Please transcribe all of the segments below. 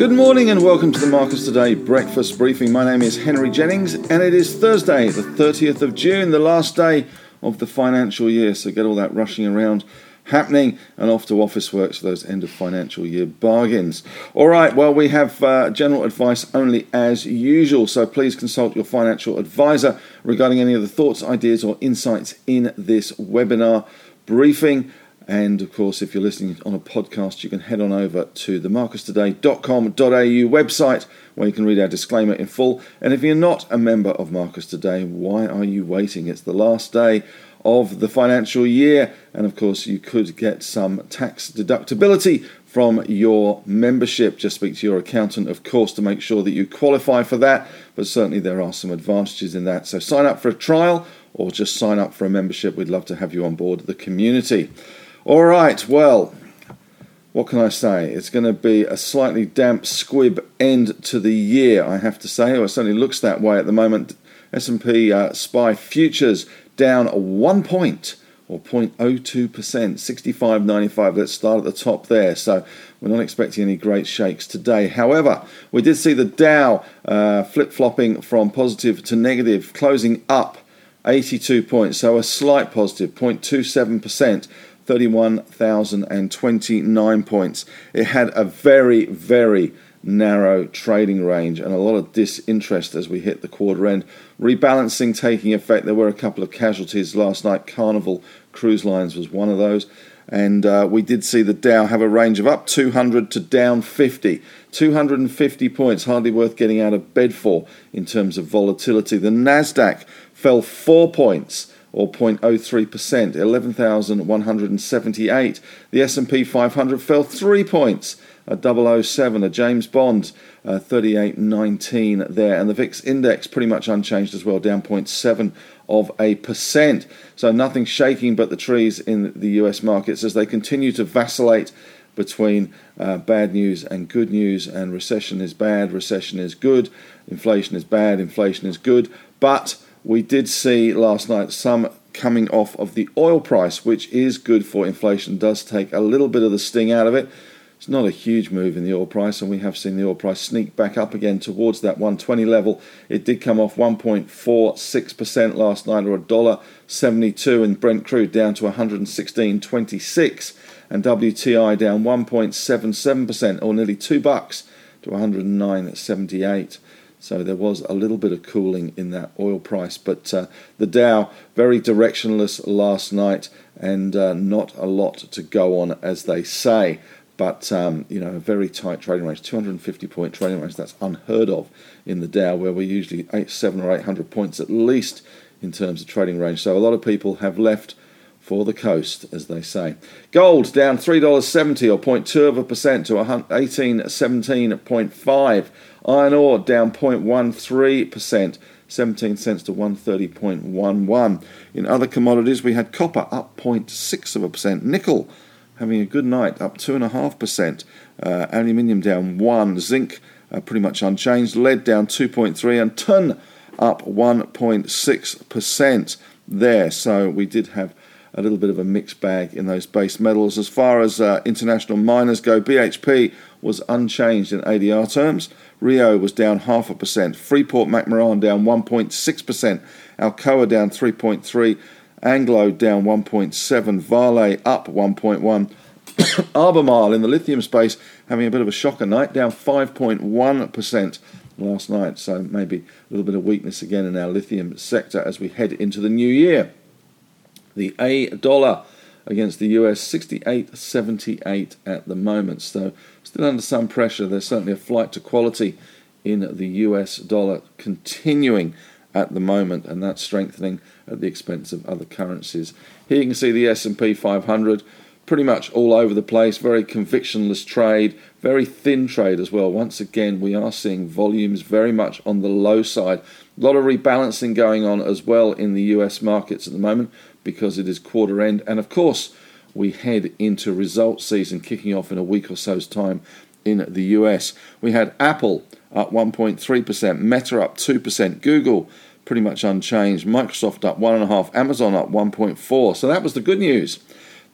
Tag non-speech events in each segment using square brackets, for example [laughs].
Good morning and welcome to the Marcus Today breakfast briefing. My name is Henry Jennings and it is Thursday, the 30th of June, the last day of the financial year. So get all that rushing around happening and off to Officeworks for those end of financial year bargains. All right, well, we have uh, general advice only as usual, so please consult your financial advisor regarding any of the thoughts, ideas, or insights in this webinar briefing. And of course, if you're listening on a podcast, you can head on over to the marcustoday.com.au website where you can read our disclaimer in full. And if you're not a member of Marcus Today, why are you waiting? It's the last day of the financial year, and of course, you could get some tax deductibility from your membership. Just speak to your accountant, of course, to make sure that you qualify for that. But certainly, there are some advantages in that. So, sign up for a trial or just sign up for a membership. We'd love to have you on board the community. All right, well, what can I say? It's going to be a slightly damp squib end to the year, I have to say. Or it certainly looks that way at the moment. S&P uh, SPY futures down one point or 0.02%, 65.95. Let's start at the top there. So we're not expecting any great shakes today. However, we did see the Dow uh, flip flopping from positive to negative, closing up 82 points, so a slight positive, 0.27%. 31,029 points. It had a very, very narrow trading range and a lot of disinterest as we hit the quarter end. Rebalancing taking effect. There were a couple of casualties last night. Carnival Cruise Lines was one of those. And uh, we did see the Dow have a range of up 200 to down 50. 250 points, hardly worth getting out of bed for in terms of volatility. The NASDAQ fell four points or 0.03%, 11,178. The S&P 500 fell 3 points, a 007, a James Bond, uh, 38.19 there, and the VIX index pretty much unchanged as well, down 0.7 of a percent. So nothing shaking but the trees in the US markets as they continue to vacillate between uh, bad news and good news, and recession is bad, recession is good, inflation is bad, inflation is good, but we did see last night some coming off of the oil price, which is good for inflation, does take a little bit of the sting out of it. It's not a huge move in the oil price, and we have seen the oil price sneak back up again towards that 120 level. It did come off 1.46% last night, or a dollar 72, and Brent crude down to 116.26, and WTI down 1.77%, or nearly two bucks to 109.78. So there was a little bit of cooling in that oil price, but uh, the Dow very directionless last night, and uh, not a lot to go on, as they say. But um, you know, a very tight trading range, 250 point trading range. That's unheard of in the Dow, where we're usually eight, seven or eight hundred points at least in terms of trading range. So a lot of people have left for the coast, as they say. Gold down $3.70 or 0.2 of a percent to 1817.5. Iron ore down 0.13%, 17 cents to 130.11. In other commodities, we had copper up 0.6 of a percent, nickel having a good night, up 2.5%, uh, aluminium down 1, zinc uh, pretty much unchanged, lead down 2.3, and tin up 1.6% there. So we did have a little bit of a mixed bag in those base metals. As far as uh, international miners go, BHP was unchanged in ADR terms. Rio was down half a percent. Freeport McMoran down 1.6%. Alcoa down 3.3. Anglo down 1.7. Vale up 1.1. [coughs] Albemarle in the lithium space having a bit of a shocker night, down 5.1% last night. So maybe a little bit of weakness again in our lithium sector as we head into the new year. The A dollar against the US 68.78 at the moment. So still under some pressure. There's certainly a flight to quality in the US dollar continuing at the moment, and that's strengthening at the expense of other currencies. Here you can see the S&P 500 pretty much all over the place, very convictionless trade, very thin trade as well. Once again, we are seeing volumes very much on the low side. A lot of rebalancing going on as well in the US markets at the moment because it is quarter end. And of course, we head into results season kicking off in a week or so's time in the US. We had Apple up 1.3%, Meta up 2%, Google pretty much unchanged, Microsoft up 1.5, Amazon up 1.4%. So that was the good news.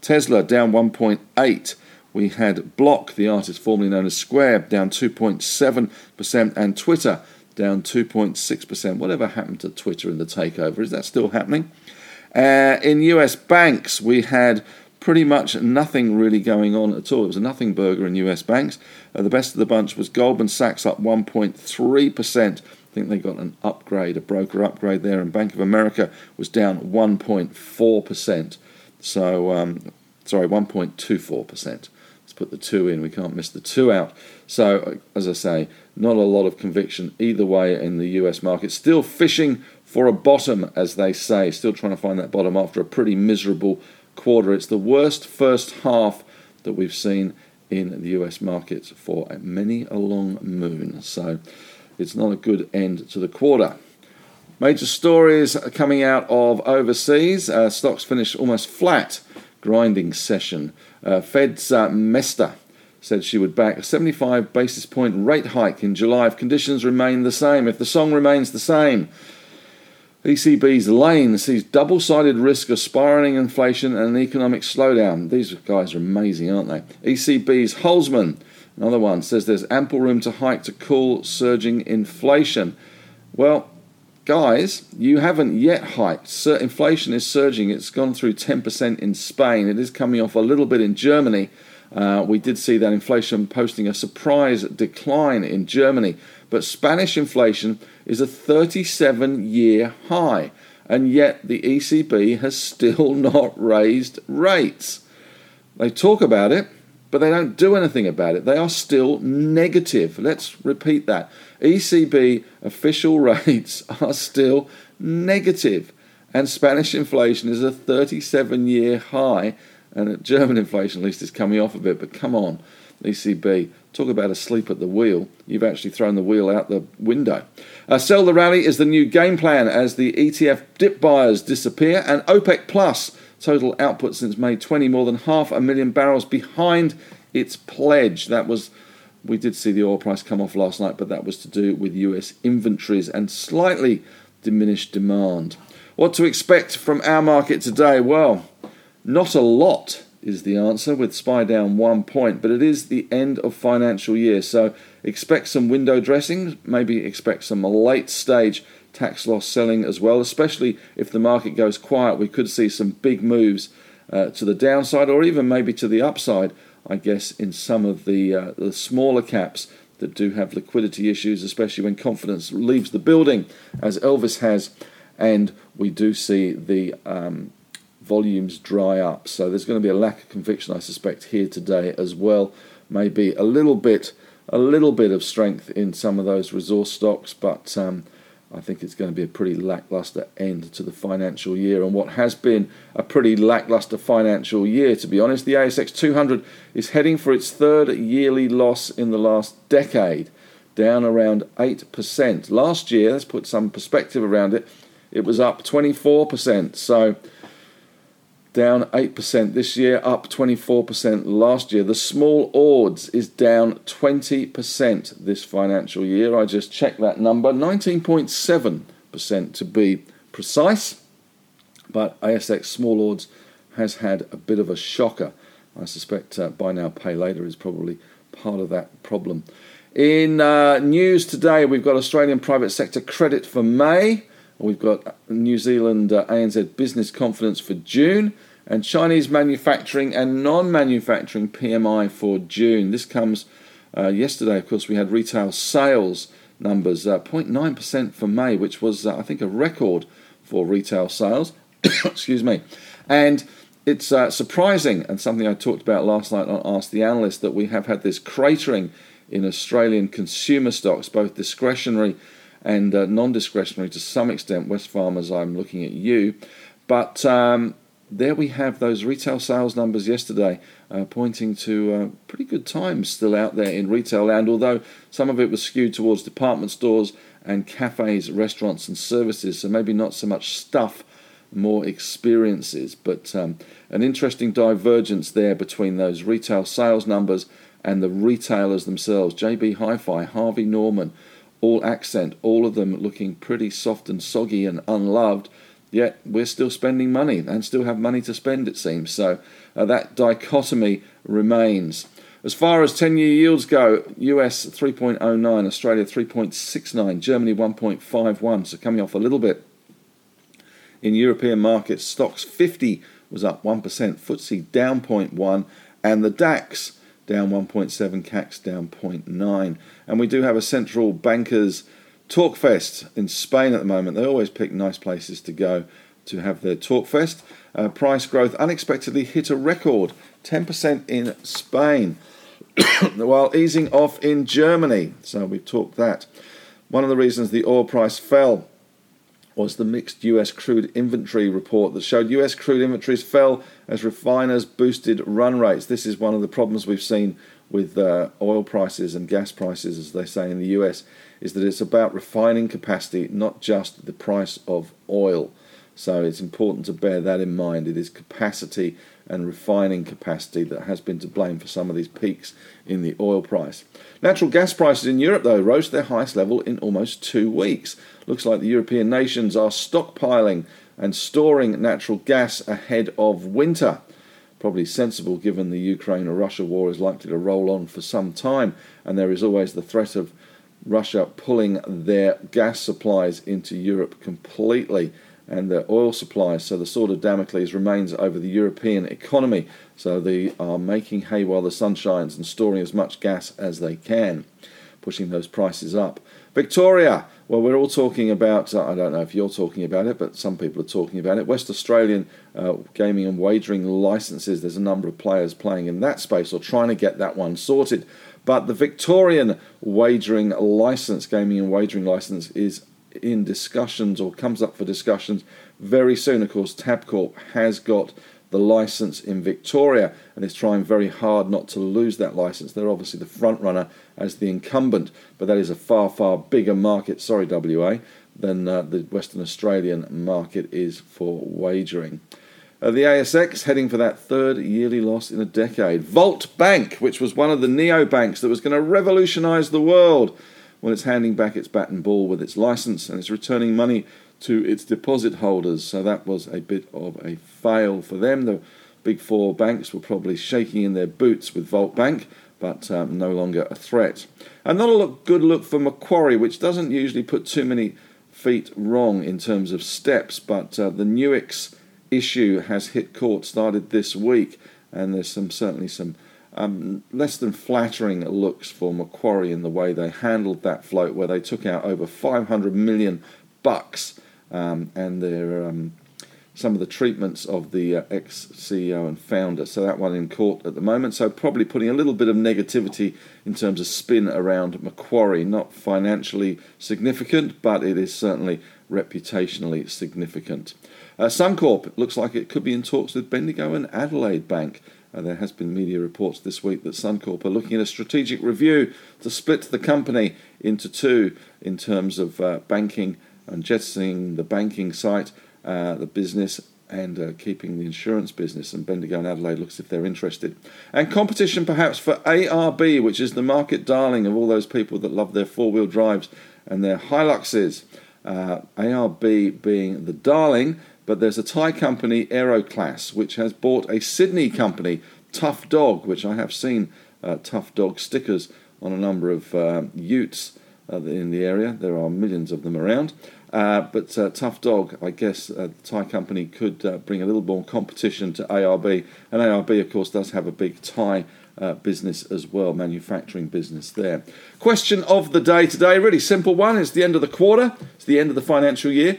Tesla down 1.8%, we had Block, the artist formerly known as Square, down 2.7%, and Twitter down 2.6%. Whatever happened to Twitter in the takeover? Is that still happening? Uh, in US banks, we had pretty much nothing really going on at all. It was a nothing burger in US banks. Uh, the best of the bunch was Goldman Sachs up 1.3%. I think they got an upgrade, a broker upgrade there, and Bank of America was down 1.4%. So, um, sorry, 1.24% Let's put the two in. We can't miss the two out. So, as I say, not a lot of conviction either way in the US market. Still fishing for a bottom, as they say. Still trying to find that bottom after a pretty miserable quarter. It's the worst first half that we've seen in the US markets for many a long moon. So, it's not a good end to the quarter. Major stories coming out of overseas. Uh, stocks finished almost flat grinding session. Uh, Fed's uh, Mester said she would back a 75 basis point rate hike in July if conditions remain the same, if the song remains the same. ECB's Lane sees double sided risk of spiralling inflation and an economic slowdown. These guys are amazing, aren't they? ECB's Holzmann, another one, says there's ample room to hike to cool surging inflation. Well, guys, you haven't yet hiked. Inflation is surging. It's gone through 10% in Spain. It is coming off a little bit in Germany. Uh, we did see that inflation posting a surprise decline in Germany. But Spanish inflation is a 37 year high. And yet the ECB has still [laughs] not raised rates. They talk about it, but they don't do anything about it. They are still negative. Let's repeat that. ECB official [laughs] rates are still negative, and Spanish inflation is a 37 year high, and German inflation at least is coming off a bit. But come on, ECB, talk about asleep at the wheel. You've actually thrown the wheel out the window. Uh, sell the rally is the new game plan as the ETF dip buyers disappear, and OPEC Plus total output since May 20 more than half a million barrels behind its pledge. That was we did see the oil price come off last night, but that was to do with US inventories and slightly diminished demand. What to expect from our market today? Well, not a lot is the answer, with SPY down one point, but it is the end of financial year, so expect some window dressing, maybe expect some late stage tax loss selling as well, especially if the market goes quiet. We could see some big moves uh, to the downside or even maybe to the upside I guess, in some of the, uh, the smaller caps that do have liquidity issues, especially when confidence leaves the building, as Elvis has, and we do see the um, volumes dry up. So there's going to be a lack of conviction, I suspect, here today as well. Maybe a little bit, a little bit of strength in some of those resource stocks, but um, I think it's going to be a pretty lackluster end to the financial year. And what has been a pretty lackluster financial year, to be honest, the ASX 200 is heading for its third yearly loss in the last decade, down around 8%. Last year, let's put some perspective around it, it was up 24%. So down 8% this year, up 24% last year. The small ords is down 20% this financial year. I just checked that number, 19.7% to be precise. But ASX small ords has had a bit of a shocker. I suspect uh, buy now, pay later is probably part of that problem. In uh, news today, we've got Australian private sector credit for May. We've got New Zealand uh, ANZ business confidence for June and Chinese manufacturing and non manufacturing PMI for June. This comes uh, yesterday, of course, we had retail sales numbers uh, 0.9% for May, which was, uh, I think, a record for retail sales. [coughs] Excuse me. And it's uh, surprising, and something I talked about last night on Ask the Analyst, that we have had this cratering in Australian consumer stocks, both discretionary and uh, non discretionary to some extent. Wesfarmers, I'm looking at you. But um, there we have those retail sales numbers yesterday, uh, pointing to uh, pretty good times still out there in retail land, although some of it was skewed towards department stores and cafes, restaurants, and services, so maybe not so much stuff, more experiences. But um, an interesting divergence there between those retail sales numbers and the retailers themselves. JB Hi Fi, Harvey Norman, all accent, all of them looking pretty soft and soggy and unloved yet we're still spending money and still have money to spend, it seems. So uh, that dichotomy remains. As far as 10 year yields go, US 3.09, Australia 3.69, Germany 1.51, so coming off a little bit. In European markets, Stoxx 50 was up 1%, FTSE down 0.1, and the DAX down 1.7, CAC down 0.9. And we do have a central bankers talk fest in Spain at the moment. They always pick nice places to go to have their Talkfest. Uh, price growth unexpectedly hit a record 10% in Spain, [coughs] while easing off in Germany. So we've talked that. One of the reasons the oil price fell was the mixed US crude inventory report that showed US crude inventories fell as refiners boosted run rates. This is one of the problems we've seen with uh, oil prices and gas prices, as they say in the US, is that it's about refining capacity, not just the price of oil. So it's important to bear that in mind. It is capacity and refining capacity that has been to blame for some of these peaks in the oil price. Natural gas prices in Europe, though, rose to their highest level in almost two weeks. Looks like the European nations are stockpiling and storing natural gas ahead of winter. Probably sensible given the Ukraine or Russia war is likely to roll on for some time, and there is always the threat of Russia pulling their gas supplies into Europe completely and their oil supplies. So the sword of Damocles remains over the European economy. So they are making hay while the sun shines and storing as much gas as they can, pushing those prices up. Victoria, well, we're all talking about, uh, I don't know if you're talking about it, but some people are talking about it. West Australian uh, gaming and wagering licenses, there's a number of players playing in that space or trying to get that one sorted. But the Victorian wagering license, gaming and wagering license, is in discussions or comes up for discussions very soon. Of course, Tabcorp has got the license in Victoria and is trying very hard not to lose that license. They're obviously the front runner as the incumbent, but that is a far, far bigger market, sorry, WA, than uh, the Western Australian market is for wagering. Uh, the ASX heading for that third yearly loss in a decade. Volt Bank, which was one of the neo banks that was going to revolutionise the world, when it's handing back its bat and ball with its license and it's returning money to its deposit holders. So that was a bit of a fail for them. The big four banks were probably shaking in their boots with Volt Bank, but um, no longer a threat. And not a look, good look for Macquarie, which doesn't usually put too many feet wrong in terms of steps, but uh, the Nuix issue has hit court, started this week, and there's some certainly some um, less than flattering looks for Macquarie in the way they handled that float, where they took out over 500 million bucks, um, and their um, some of the treatments of the uh, ex CEO and founder. So that one in court at the moment. So probably putting a little bit of negativity in terms of spin around Macquarie. Not financially significant, but it is certainly reputationally significant. Uh, Suncorp looks like it could be in talks with Bendigo and Adelaide Bank. Uh, there has been media reports this week that Suncorp are looking at a strategic review to split the company into two in terms of uh, banking and jettisoning the banking site, uh, the business, and uh, keeping the insurance business. And Bendigo and Adelaide looks if they're interested. And competition perhaps for ARB, which is the market darling of all those people that love their four wheel drives and their Hiluxes. Uh, ARB being the darling but there's a Thai company, Aeroklas, which has bought a Sydney company, Tough Dog, which I have seen uh, Tough Dog stickers on a number of uh, utes uh, in the area. There are millions of them around. Uh, but uh, Tough Dog, I guess uh, the Thai company could bring a little more competition to ARB. And ARB, of course, does have a big Thai uh, business as well, manufacturing business there. Question of the day today, really simple one. It's the end of the quarter, it's the end of the financial year.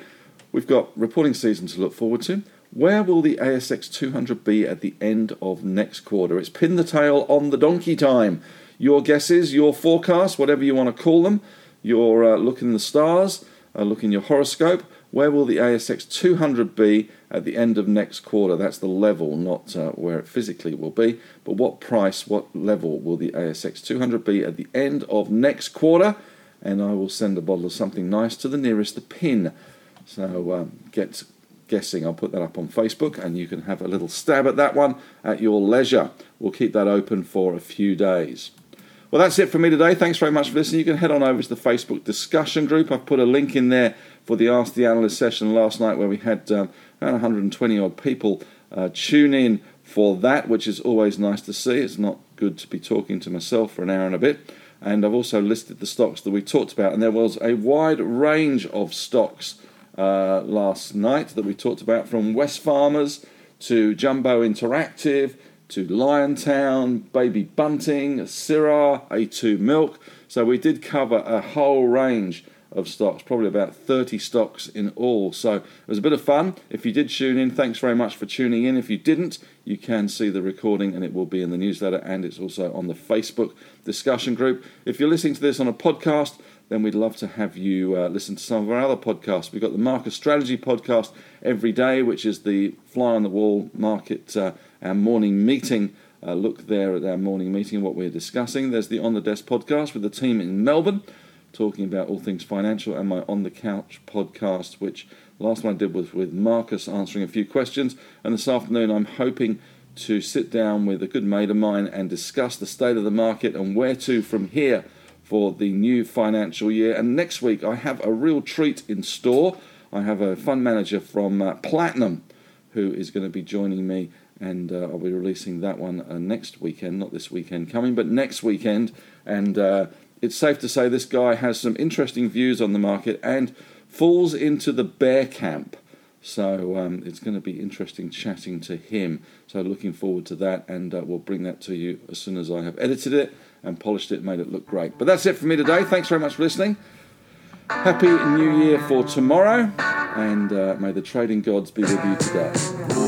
We've got reporting season to look forward to. Where will the ASX 200 be at the end of next quarter? It's pin the tail on the donkey time. Your guesses, your forecasts, whatever you want to call them, your uh, look in the stars, uh, look in your horoscope. Where will the ASX 200 be at the end of next quarter? That's the level, not uh, where it physically will be, but what price, what level will the ASX 200 be at the end of next quarter? And I will send a bottle of something nice to the nearest the pin so um, get guessing. I'll put that up on Facebook and you can have a little stab at that one at your leisure. We'll keep that open for a few days. Well, that's it for me today. Thanks very much for listening. You can head on over to the Facebook discussion group. I've put a link in there for the Ask the Analyst session last night, where we had um, around 120 odd people uh, tune in for that, which is always nice to see. It's not good to be talking to myself for an hour and a bit. And I've also listed the stocks that we talked about, and there was a wide range of stocks uh, last night that we talked about from Wesfarmers to Jumbo Interactive to Liontown, Baby Bunting, Syrah, A2 Milk. So we did cover a whole range of stocks, probably about 30 stocks in all. So it was a bit of fun. If you did tune in, thanks very much for tuning in. If you didn't, you can see the recording and it will be in the newsletter and it's also on the Facebook discussion group. If you're listening to this on a podcast, then we'd love to have you uh, listen to some of our other podcasts. We've got the Market Strategy podcast every day, which is the fly on the wall market, uh, our morning meeting. Uh, look there at our morning meeting, what we're discussing. There's the On the Desk podcast with the team in Melbourne talking about all things financial, and my On the Couch podcast, which last one I did was with Marcus answering a few questions. And this afternoon, I'm hoping to sit down with a good mate of mine and discuss the state of the market and where to from here for the new financial year. And next week, I have a real treat in store. I have a fund manager from uh, Platinum who is going to be joining me, and uh, I'll be releasing that one uh, next weekend, not this weekend coming, but next weekend. And uh, it's safe to say this guy has some interesting views on the market and falls into the bear camp. So um, it's going to be interesting chatting to him. So looking forward to that, and uh, we'll bring that to you as soon as I have edited it and polished it, made it look great. But that's it for me today. Thanks very much for listening. Happy New Year for tomorrow, and uh, may the trading gods be with you today.